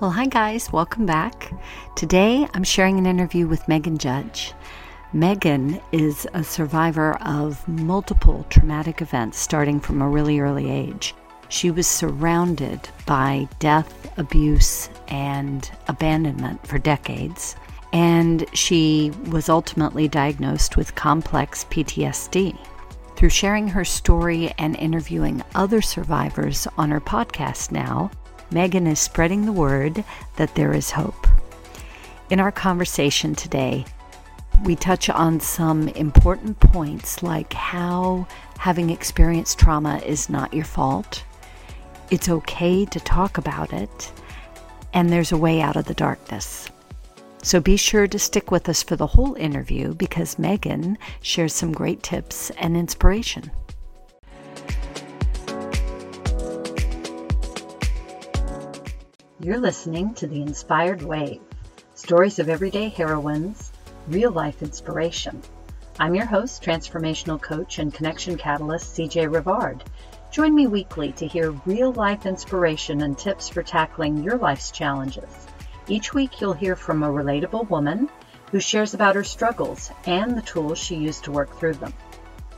Well, hi guys, welcome back. Today I'm sharing an interview with Meghan Judge. Meghan is a survivor of multiple traumatic events starting from a really early age. She was surrounded by death, abuse, and abandonment for decades, and she was ultimately diagnosed with complex PTSD. Through sharing her story and interviewing other survivors on her podcast now, Meghan is spreading the word that there is hope. In our conversation today, we touch on some important points like how having experienced trauma is not your fault, it's okay to talk about it, and there's a way out of the darkness. So be sure to stick with us for the whole interview because Meghan shares some great tips and inspiration. You're listening to The Inspired Wave stories of everyday heroines, real life inspiration. I'm your host, transformational coach, and connection catalyst CJ Rivard. Join me weekly to hear real life inspiration and tips for tackling your life's challenges. Each week, you'll hear from a relatable woman who shares about her struggles and the tools she used to work through them.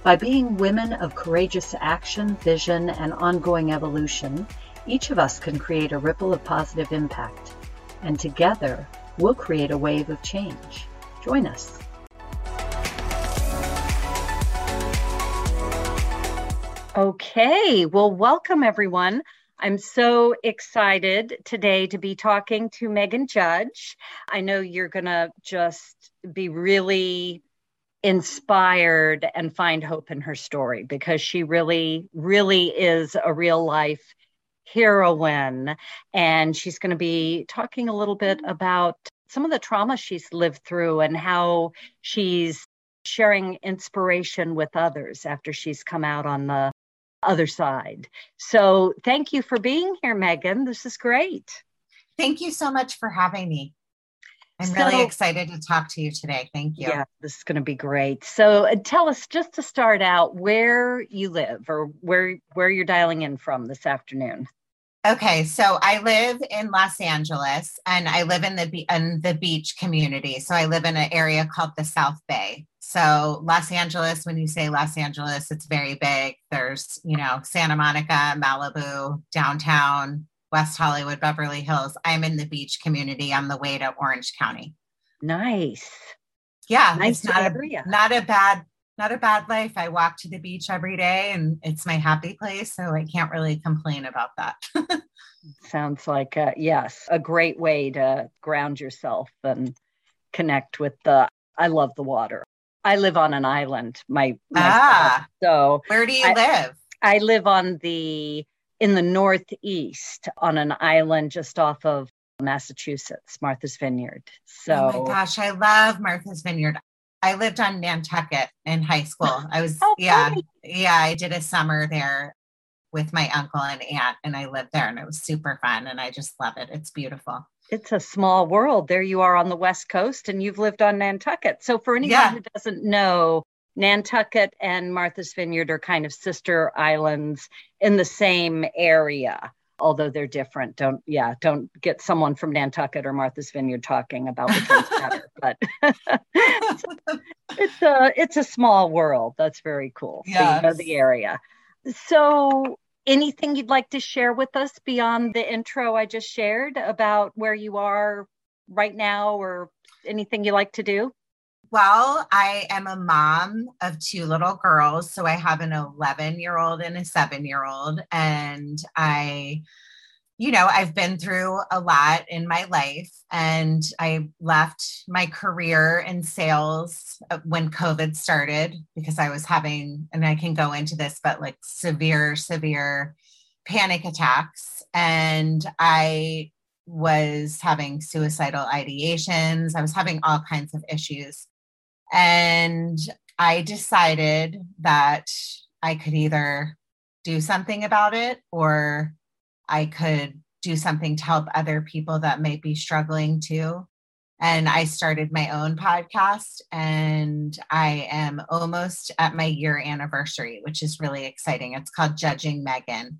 By being women of courageous action, vision, and ongoing evolution, each of us can create a ripple of positive impact, and together we'll create a wave of change. Join us. Okay, well, welcome everyone. I'm so excited today to be talking to Meghan Judge. I know you're going to just be really inspired and find hope in her story because she really, really is a real life heroine. And she's going to be talking a little bit about some of the trauma she's lived through and how she's sharing inspiration with others after she's come out on the other side. So thank you for being here, Meghan. This is great. Thank you so much for having me. I'm so, really excited to talk to you today. Thank you. Yeah, this is going to be great. So, uh, tell us just to start out where you live or where where you're dialing in from this afternoon. Okay, so I live in Los Angeles and I live in the in the beach community. So I live in an area called the South Bay. So Los Angeles, when you say Los Angeles, it's very big. There's, you know, Santa Monica, Malibu, downtown, West Hollywood, Beverly Hills. I'm in the beach community on the way to Orange County. Nice. Yeah, nice it's not area. a not a bad not a bad life. I walk to the beach every day and it's my happy place. So I can't really complain about that. Sounds like, a, yes, a great way to ground yourself and connect with the. I love the water. I live on an island. My, my ah, so where do you I, live? I live on the in the northeast on an island just off of Massachusetts, Martha's Vineyard. So, oh my gosh, I love Martha's Vineyard. I lived on Nantucket in high school. I was, oh, yeah, funny. yeah, I did a summer there with my uncle and aunt, and I lived there, and it was super fun. And I just love it. It's beautiful. It's a small world. There you are on the West Coast, and you've lived on Nantucket. So, for anyone yeah. who doesn't know, Nantucket and Martha's Vineyard are kind of sister islands in the same area although they're different. Don't yeah, don't get someone from Nantucket or Martha's Vineyard talking about which one's better. But it's, it's, a it's a small world. That's very cool. Yes. So you know the area. So anything you'd like to share with us beyond the intro I just shared about where you are right now or anything you like to do? Well, I am a mom of two little girls. So I have an 11 year old and a seven year old. And I, you know, I've been through a lot in my life. And I left my career in sales uh, when COVID started because I was having, and I can go into this, but like severe, severe panic attacks. And I was having suicidal ideations. I was having all kinds of issues. And I decided that I could either do something about it or I could do something to help other people that might be struggling too. And I started my own podcast, and I am almost at my year anniversary, which is really exciting. It's called Judging Meghan.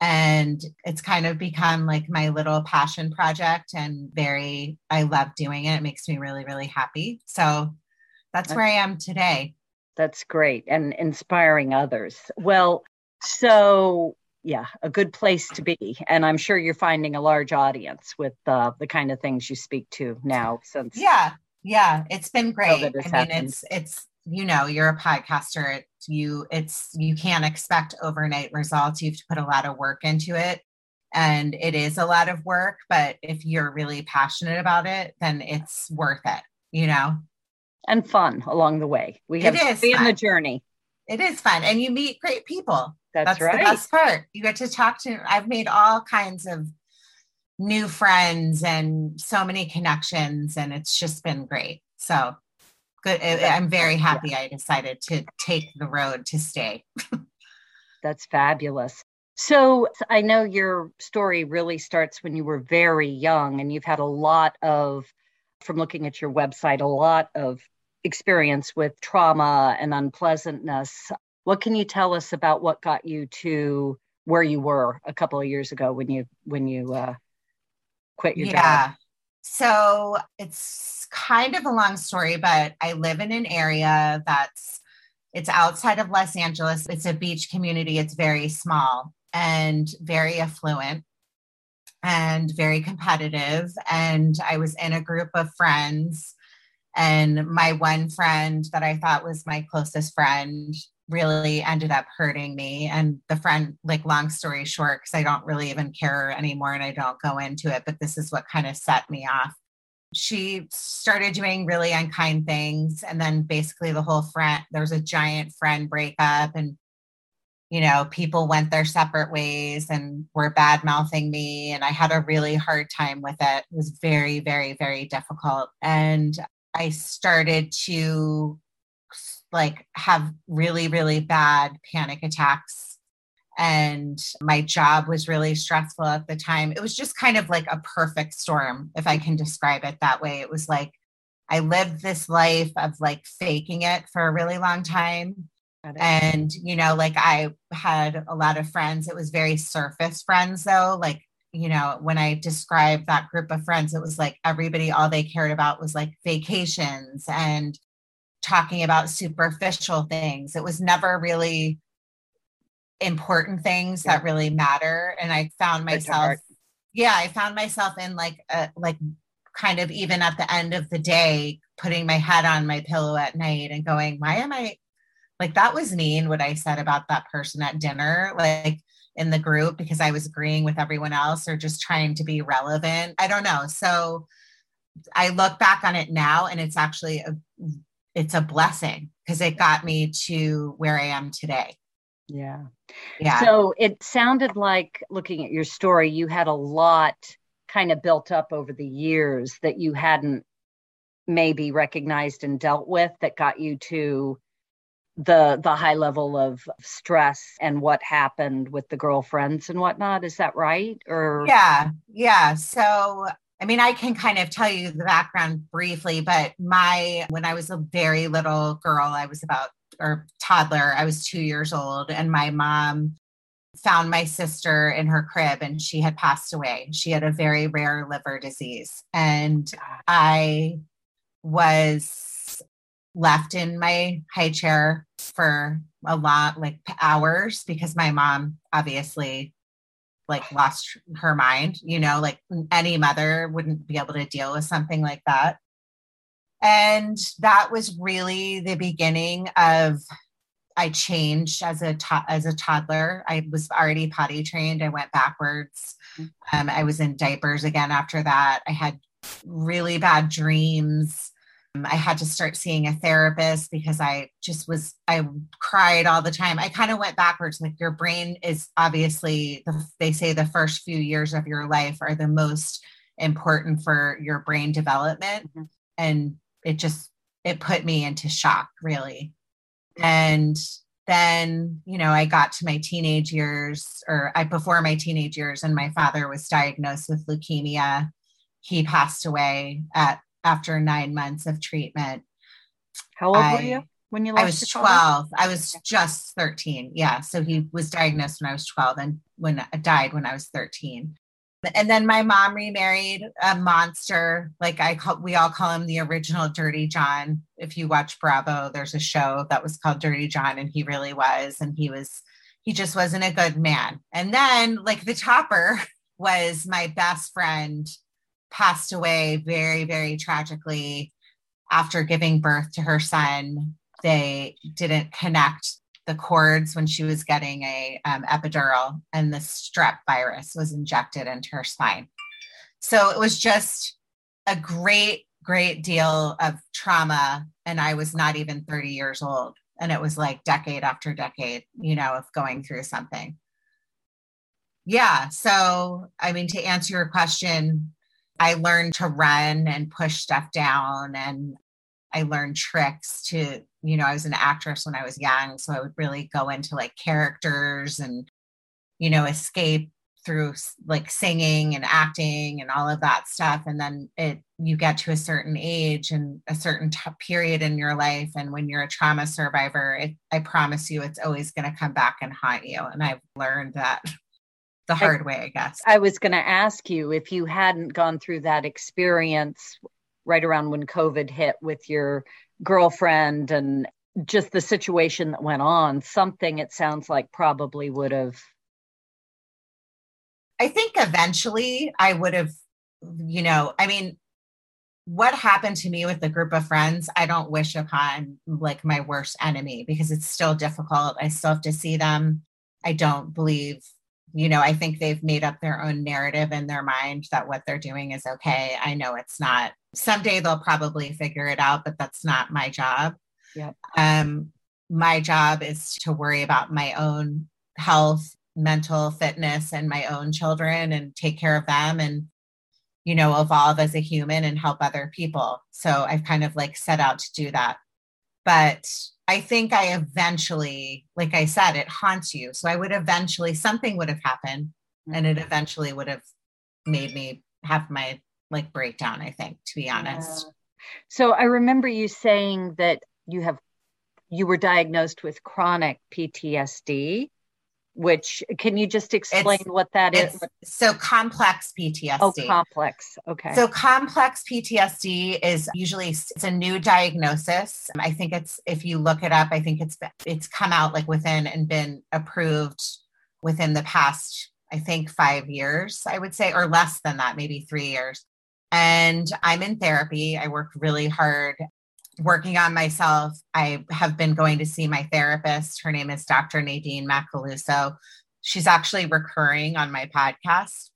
And it's kind of become like my little passion project and very, I love doing it. It makes me really, really happy. So that's, that's where I am today. That's great and inspiring others. Well, so yeah, a good place to be. And I'm sure you're finding a large audience with uh, the kind of things you speak to now since Yeah. Yeah, it's been great. I mean, happened. it's it's you know, you're a podcaster, it, you it's you can't expect overnight results. You have to put a lot of work into it. And it is a lot of work, but if you're really passionate about it, then it's worth it, you know. And fun along the way. We have to be in the journey. It is fun. And you meet great people. That's, That's right. the best part. You get to talk to I've made all kinds of new friends and so many connections and it's just been great. So good. I'm very happy yeah. I decided to take the road to stay. That's fabulous. So I know your story really starts when you were very young and you've had a lot of from looking at your website a lot of experience with trauma and unpleasantness. What can you tell us about what got you to where you were a couple of years ago when you when you uh, quit your yeah. job? So it's kind of a long story, but I live in an area that's it's outside of Los Angeles. It's a beach community. It's very small and very affluent and very competitive. And I was in a group of friends. And my one friend that I thought was my closest friend really ended up hurting me. And the friend, like, long story short, because I don't really even care anymore and I don't go into it, but this is what kind of set me off. She started doing really unkind things. And then basically the whole friend, there was a giant friend breakup and you know, people went their separate ways and were bad mouthing me. And I had a really hard time with it. It was very, very, very difficult. And I started to like have really, really bad panic attacks. And my job was really stressful at the time. It was just kind of like a perfect storm, if I can describe it that way. It was like I lived this life of like faking it for a really long time. And, you know, like I had a lot of friends. It was very surface friends, though. Like, you know, when I described that group of friends, it was like everybody, all they cared about was like vacations and talking about superficial things. It was never really important things yeah. that really matter. And I found myself, yeah, I found myself in like a, like kind of even at the end of the day, putting my head on my pillow at night and going, why am I like that was mean what I said about that person at dinner, like in the group because I was agreeing with everyone else or just trying to be relevant. I don't know. So I look back on it now and it's actually a it's a blessing because it got me to where I am today. Yeah. Yeah. So it sounded like looking at your story, you had a lot kind of built up over the years that you hadn't maybe recognized and dealt with that got you to the the high level of stress and what happened with the girlfriends and whatnot is that right or yeah yeah so I mean, I can kind of tell you the background briefly, but my, when I was a very little girl, I was about, or toddler, I was two years old, and my mom found my sister in her crib and she had passed away. She had a very rare liver disease. And I was left in my high chair for a lot, like hours, because my mom obviously like lost her mind you know like any mother wouldn't be able to deal with something like that. And that was really the beginning of i changed as a to- as a toddler. I was already potty trained. I went backwards. Mm-hmm. um, i was in diapers again after that. I had really bad dreams I had to start seeing a therapist because I just was, I cried all the time. I kind of went backwards. Like your brain is obviously, the, they say the first few years of your life are the most important for your brain development. Mm-hmm. And it just, it put me into shock, really. And then, you know, I got to my teenage years or I, before my teenage years, and my father was diagnosed with leukemia. He passed away at after nine months of treatment. How old I, were you when you I was 12. I was just 13. Yeah. So he was diagnosed when I was 12 and when I died when I was 13. And then my mom remarried a monster. Like I call, we all call him the original Dirty John. If you watch Bravo, there's a show that was called Dirty John, and he really was. And he was, he just wasn't a good man. And then, like the topper was my best friend, passed away very, very tragically after giving birth to her son. They didn't connect the cords when she was getting a um, epidural and the strep virus was injected into her spine so it was just a great great deal of trauma and i was not even 30 years old and it was like decade after decade you know of going through something yeah so i mean to answer your question i learned to run and push stuff down and I learned tricks to, you know, I was an actress when I was young. So I would really go into like characters and, you know, escape through like singing and acting and all of that stuff. And then it, you get to a certain age and a certain t- period in your life. And when you're a trauma survivor, it, I promise you, it's always going to come back and haunt you. And I've learned that the hard I, way, I guess. I was going to ask you if you hadn't gone through that experience, right around when COVID hit with your girlfriend and just the situation that went on, something it sounds like probably would have. I think eventually I would have, you know, I mean, what happened to me with the group of friends, I don't wish upon like my worst enemy because it's still difficult. I still have to see them. I don't believe you know, I think they've made up their own narrative in their mind that what they're doing is okay. I know it's not. Someday they'll probably figure it out, but that's not my job. Yeah. Um, my job is to worry about my own health, mental fitness, and my own children and take care of them and, you know, evolve as a human and help other people. So I've kind of like set out to do that. But I think I eventually, like I said, it haunts you. So I would eventually, something would have happened and it mm-hmm. eventually would have made me have my like breakdown, I think, to be honest. Yeah. So I remember you saying that you have, you were diagnosed with chronic PTSD which can you just explain it's, what that is? So complex PTSD. Oh, complex. Okay. So complex PTSD is usually it's a new diagnosis. I think it's if you look it up, I think it's it's come out like within and been approved within the past I think 5 years, I would say or less than that, maybe 3 years. And I'm in therapy. I work really hard working on myself. I have been going to see my therapist. Her name is Dr. Nadine Macaluso. She's actually recurring on my podcast.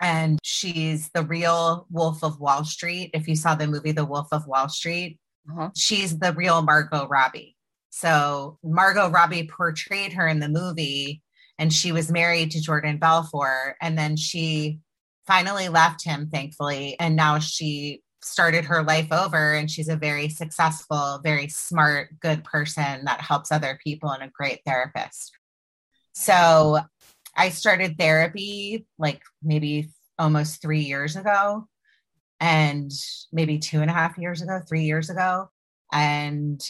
And she's the real Wolf of Wall Street. If you saw the movie The Wolf of Wall Street, uh-huh. she's the real Margot Robbie. So Margot Robbie portrayed her in the movie, and she was married to Jordan Belfort. And then she finally left him, thankfully. And now she started her life over and she's a very successful, very smart, good person that helps other people and a great therapist. So I started therapy like maybe almost three years ago and maybe two and a half years ago, three years ago. And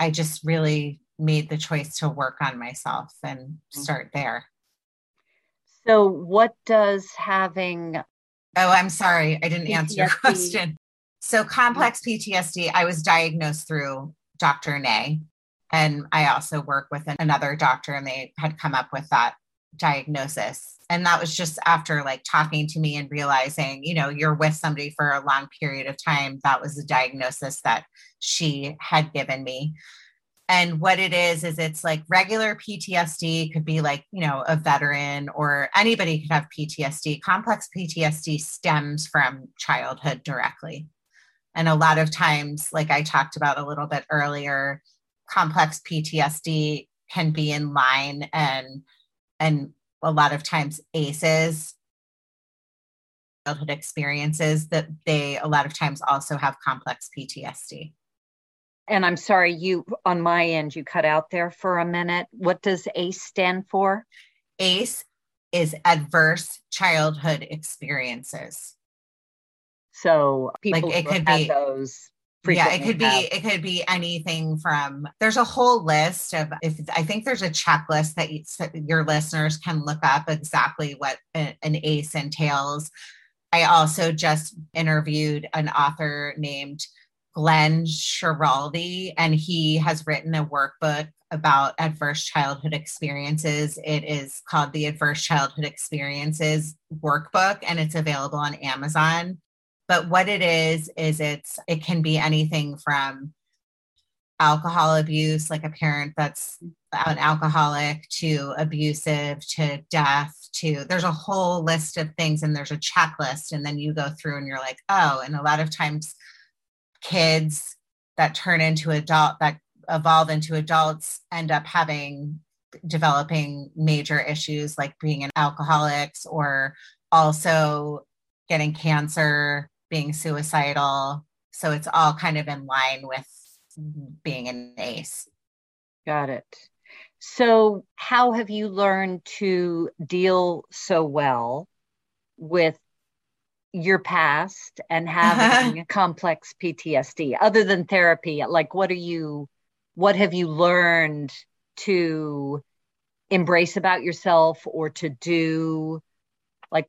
I just really made the choice to work on myself and mm-hmm. start there. So, what does having Oh, I'm sorry. I didn't answer your question. So, complex PTSD, I was diagnosed through Dr. Nay. And I also work with another doctor, and they had come up with that diagnosis. And that was just after like talking to me and realizing, you know, you're with somebody for a long period of time. That was the diagnosis that she had given me. And what it is, is it's like regular PTSD could be like, you know, a veteran or anybody could have PTSD. Complex PTSD stems from childhood directly. And a lot of times, like I talked about a little bit earlier, complex PTSD can be in line and and a lot of times ACEs childhood experiences that they a lot of times also have complex PTSD. And I'm sorry, you on my end, you cut out there for a minute. What does ACE stand for? ACE is adverse childhood experiences. So people like it could be those yeah it could have. be it could be anything from there's a whole list of if i think there's a checklist that you, your listeners can look up exactly what an ace entails i also just interviewed an author named glenn schiraldi and he has written a workbook about adverse childhood experiences it is called the adverse childhood experiences workbook and it's available on amazon but what it is, is it's, it can be anything from alcohol abuse, like a parent that's an alcoholic, to abusive, to death, to there's a whole list of things and there's a checklist. And then you go through and you're like, oh, and a lot of times kids that turn into adult, that evolve into adults end up having developing major issues like being an alcoholics or also getting cancer being suicidal. So it's all kind of in line with being an ace. Got it. So, how have you learned to deal so well with your past and having complex PTSD other than therapy? Like, what are you, what have you learned to embrace about yourself or to do? Like,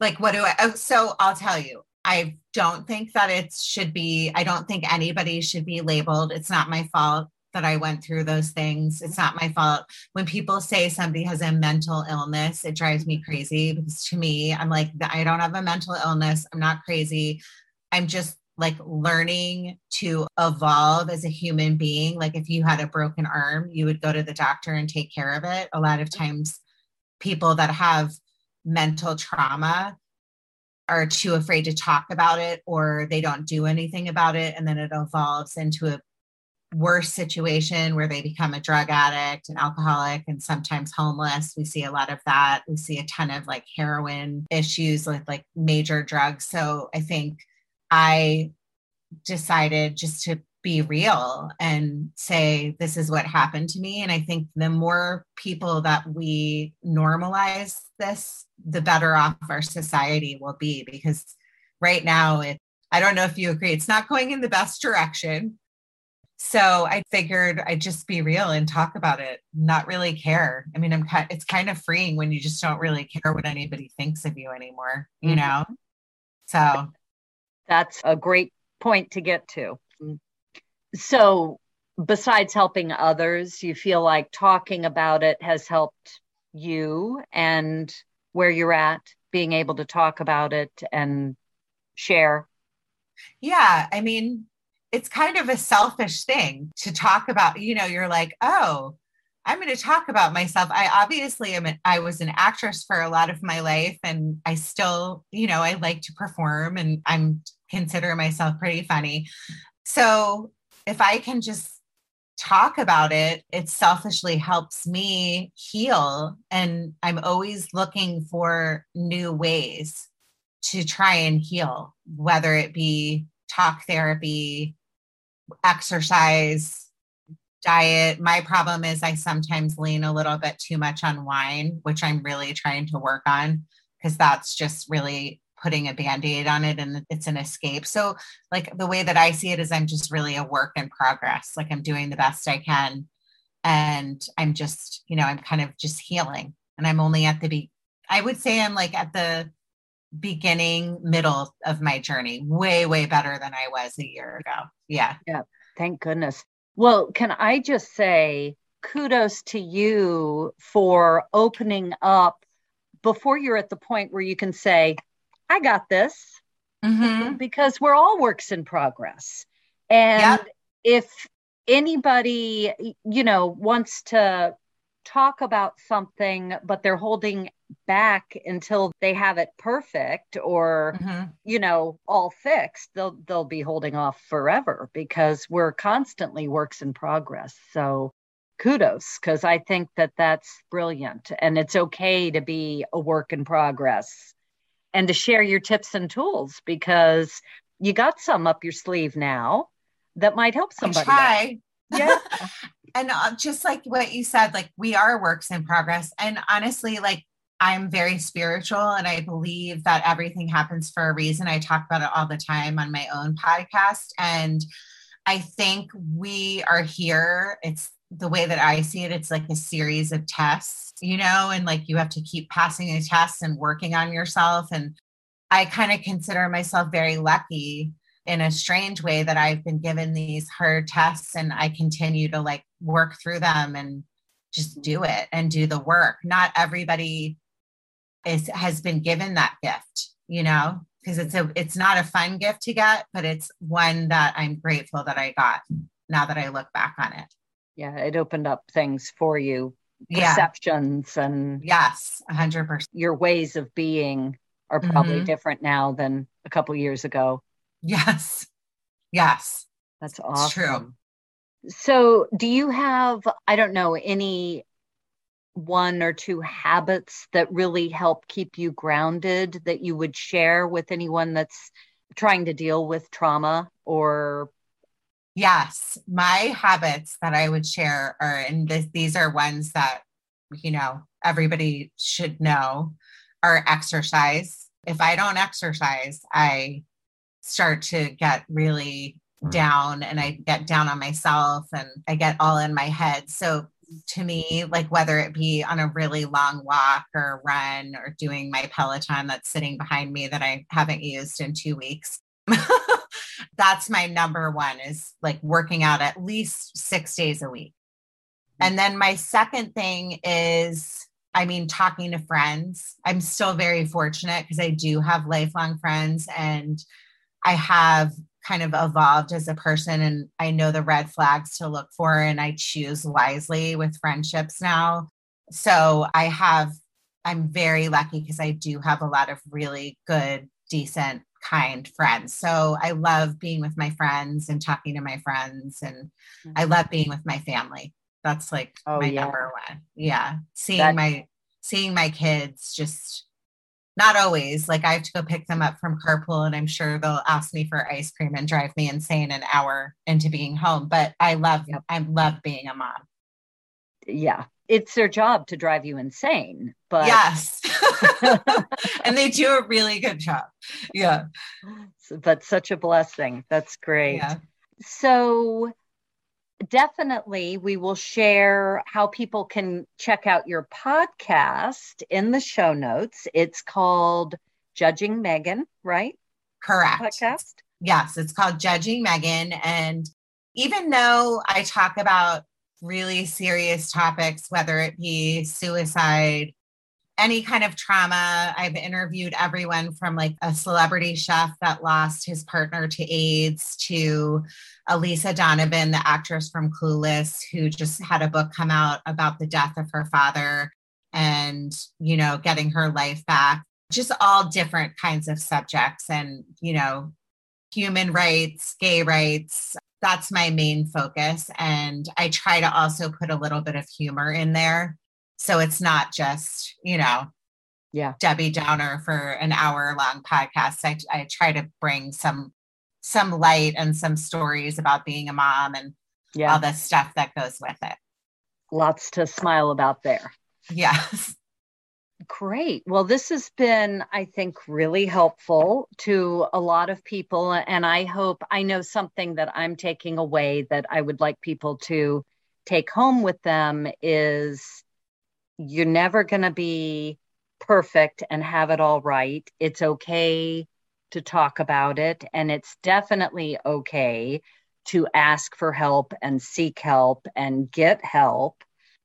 like what do I? Oh, so I'll tell you. I don't think that it should be, I don't think anybody should be labeled. It's not my fault that I went through those things. It's not my fault. When people say somebody has a mental illness, it drives me crazy because to me, I'm like, I don't have a mental illness. I'm not crazy. I'm just like learning to evolve as a human being. Like if you had a broken arm, you would go to the doctor and take care of it. A lot of times, people that have mental trauma are too afraid to talk about it or they don't do anything about it and then it evolves into a worse situation where they become a drug addict and alcoholic and sometimes homeless. We see a lot of that. We see a ton of like heroin issues with like major drugs. So i think i decided just to be real and say this is what happened to me. And i think the more people that we normalize this the better off our society will be because right now it i don't know if you agree it's not going in the best direction. So i figured i'd just be real and talk about it not really care. I mean i'm it's kind of freeing when you just don't really care what anybody thinks of you anymore you mm-hmm. know? So that's a great point to get to so, besides helping others, you feel like talking about it has helped you and where you're at, being able to talk about it and share? Yeah. I mean, it's kind of a selfish thing to talk about. You know, you're like, oh, I'm going to talk about myself. I obviously am. An, I was an actress for a lot of my life, and I still, you know, I like to perform, and I'm consider myself pretty funny. So if I can just talk about it, it selfishly helps me heal. And I'm always looking for new ways to try and heal, whether it be talk therapy, exercise, diet. My problem is I sometimes lean a little bit too much on wine, which I'm really trying to work on because that's just really putting a band-aid on it and it's an escape. So like the way that i see it is i'm just really a work in progress. Like i'm doing the best i can and i'm just you know i'm kind of just healing and i'm only at the be i would say i'm like at the beginning middle of my journey way way better than i was a year ago. Yeah. Yeah thank goodness. Well can i just say kudos to you for opening up before you're at the point where you can say I got this mm-hmm. because we're all works in progress. And yep. if anybody, you know, wants to talk about something, but they're holding back until they have it perfect or mm-hmm. you know all fixed they'll they'll be holding off forever because we're constantly works in progress so kudos because i think that that's brilliant and it's okay to be a work in progress and to share your tips and tools because you got some up your sleeve now that might help somebody. I try. Yeah. and uh, just like what you said, like we are works in progress. And honestly, like I'm very spiritual and I believe that everything happens for a reason. I talk about it all the time on my own podcast. And I think we are here. It's the way that I see it, it's like a series of tests, you know, and like you have to keep passing the tests and working on yourself. And I kind of consider myself very lucky in a strange way that I've been given these hard tests and I continue to like work through them and just do mm-hmm. it and do the work. Not everybody is has been given that gift, you know, because it's a it's not a fun gift to get, but it's one that I'm grateful that I got now that I look back on it. Yeah, it opened up things for you, perceptions yeah. and yes, hundred percent. Your ways of being are probably mm-hmm. different now than a couple years ago. Yes. Yes. That's awesome. It's true. So, do you have, I don't know, any one or two habits that really help keep you grounded that you would share with anyone that's trying to deal with trauma or yes my habits that i would share are and this, these are ones that you know everybody should know are exercise if i don't exercise i start to get really mm. down and i get down on myself and i get all in my head so to me, like whether it be on a really long walk or run or doing my Peloton that's sitting behind me that I haven't used in two weeks. that's my number one is like working out at least six days a week. And then my second thing is, I mean, talking to friends. I'm still very fortunate because I do have lifelong friends and I have kind of evolved as a person and I know the red flags to look for and I choose wisely with friendships now. So I have, I'm very lucky because I do have a lot of really good, decent, kind friends. So I love being with my friends and talking to my friends and mm-hmm. I love being with my family. That's like oh, my yeah. number one. Yeah. Seeing my seeing my kids just not always. Like I have to go pick them up from carpool and I'm sure they'll ask me for ice cream and drive me insane an hour into being home. But I love yep. I love being a mom. Yeah. It's their job to drive you insane. But yes. and they do a really good job. Yeah. But such a blessing. That's great. Yeah. So definitely we will share how people can check out your podcast in the show notes. It's called Judging Meghan, right? Correct. Podcast. Yes, it's called Judging Meghan. And even though I talk about really serious topics, whether it be suicide, any kind of trauma. I've interviewed everyone from like a celebrity chef that lost his partner to AIDS to Elisa Donovan, the actress from Clueless, who just had a book come out about the death of her father and, you know, getting her life back. Just all different kinds of subjects and, you know, human rights, gay rights. That's my main focus. And I try to also put a little bit of humor in there so it's not just, you know, yeah, Debbie Downer for an hour long podcast. I, I try to bring some some light and some stories about being a mom and yeah. all the stuff that goes with it. Lots to smile about there. Yes. Great. Well, this has been, I think, really helpful to a lot of people. And I hope I know something that I'm taking away that I would like people to take home with them is you're never going to be perfect and have it all right. It's okay to talk about it. And it's definitely okay to ask for help and seek help and get help.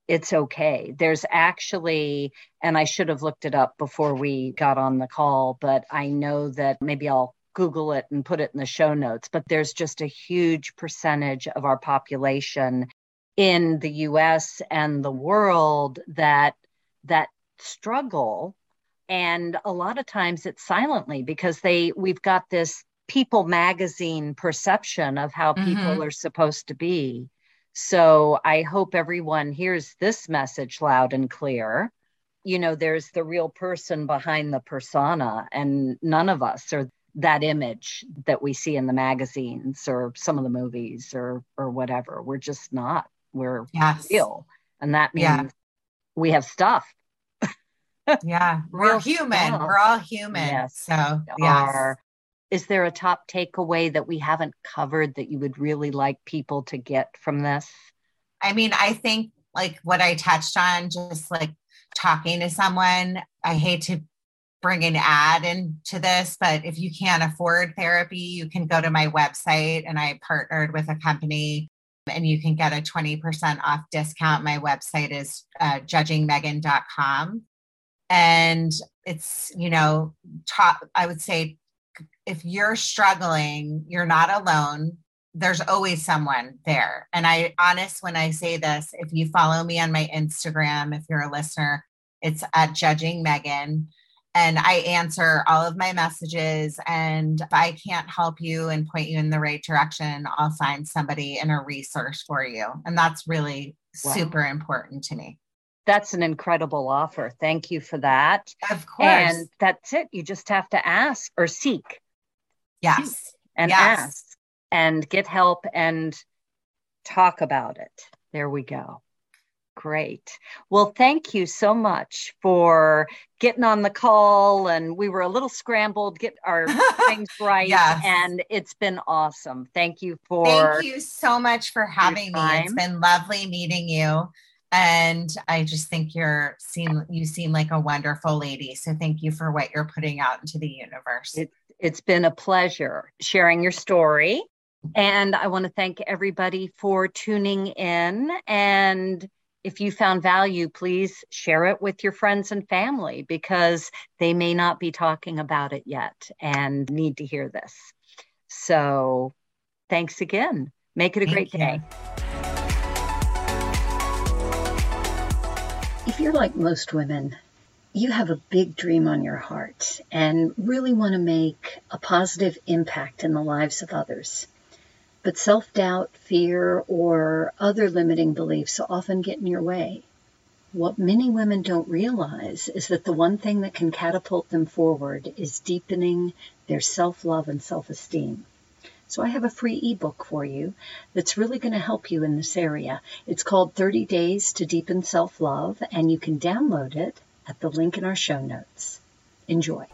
It's okay. There's actually, and I should have looked it up before we got on the call, but I know that maybe I'll Google it and put it in the show notes. But there's just a huge percentage of our population in the US and the world that that struggle. And a lot of times it's silently because they we've got this people magazine perception of how people mm-hmm. are supposed to be. So i hope everyone hears this message loud and clear. You know there's the real person behind the persona and none of us are that image that we see in the magazines or some of the movies or or whatever. We're just not we're yes. real. And that means yeah. we have stuff. yeah, we're human. Stuff. We're all human. Yes, so yes. Is there a top takeaway that we haven't covered that you would really like people to get from this? I mean, I think like what I touched on, just like talking to someone. I hate to bring an ad into this, but if you can't afford therapy, you can go to my website and I partnered with a company and you can get a 20% off discount. My website is uh, judgingmeghan.com. And it's, you know, top, I would say if you're struggling, you're not alone. There's always someone there. And I honest when I say this, if you follow me on my Instagram, if you're a listener, it's at judging Meghan and I answer all of my messages. And if I can't help you and point you in the right direction, I'll find somebody and a resource for you. And that's really wow. super important to me. That's an incredible offer. Thank you for that. Of course. And that's it. You just have to ask or seek. Yes. Seek and yes. ask and get help and talk about it. There we go. Great. Well, thank you so much for getting on the call. And we were a little scrambled, get our things right. Yes. And it's been awesome. Thank you for. Thank you so much for having me. It's been lovely meeting you. And I just think you're seem you seem like a wonderful lady. So thank you for what you're putting out into the universe. It, it's been a pleasure sharing your story. And I want to thank everybody for tuning in and if you found value, please share it with your friends and family because they may not be talking about it yet and need to hear this. So, thanks again. Make it a Thank great you. day. If you're like most women, you have a big dream on your heart and really want to make a positive impact in the lives of others. But self doubt, fear, or other limiting beliefs often get in your way. What many women don't realize is that the one thing that can catapult them forward is deepening their self love and self esteem. So I have a free ebook for you that's really going to help you in this area. It's called 30 Days to Deepen Self Love, and you can download it at the link in our show notes. Enjoy.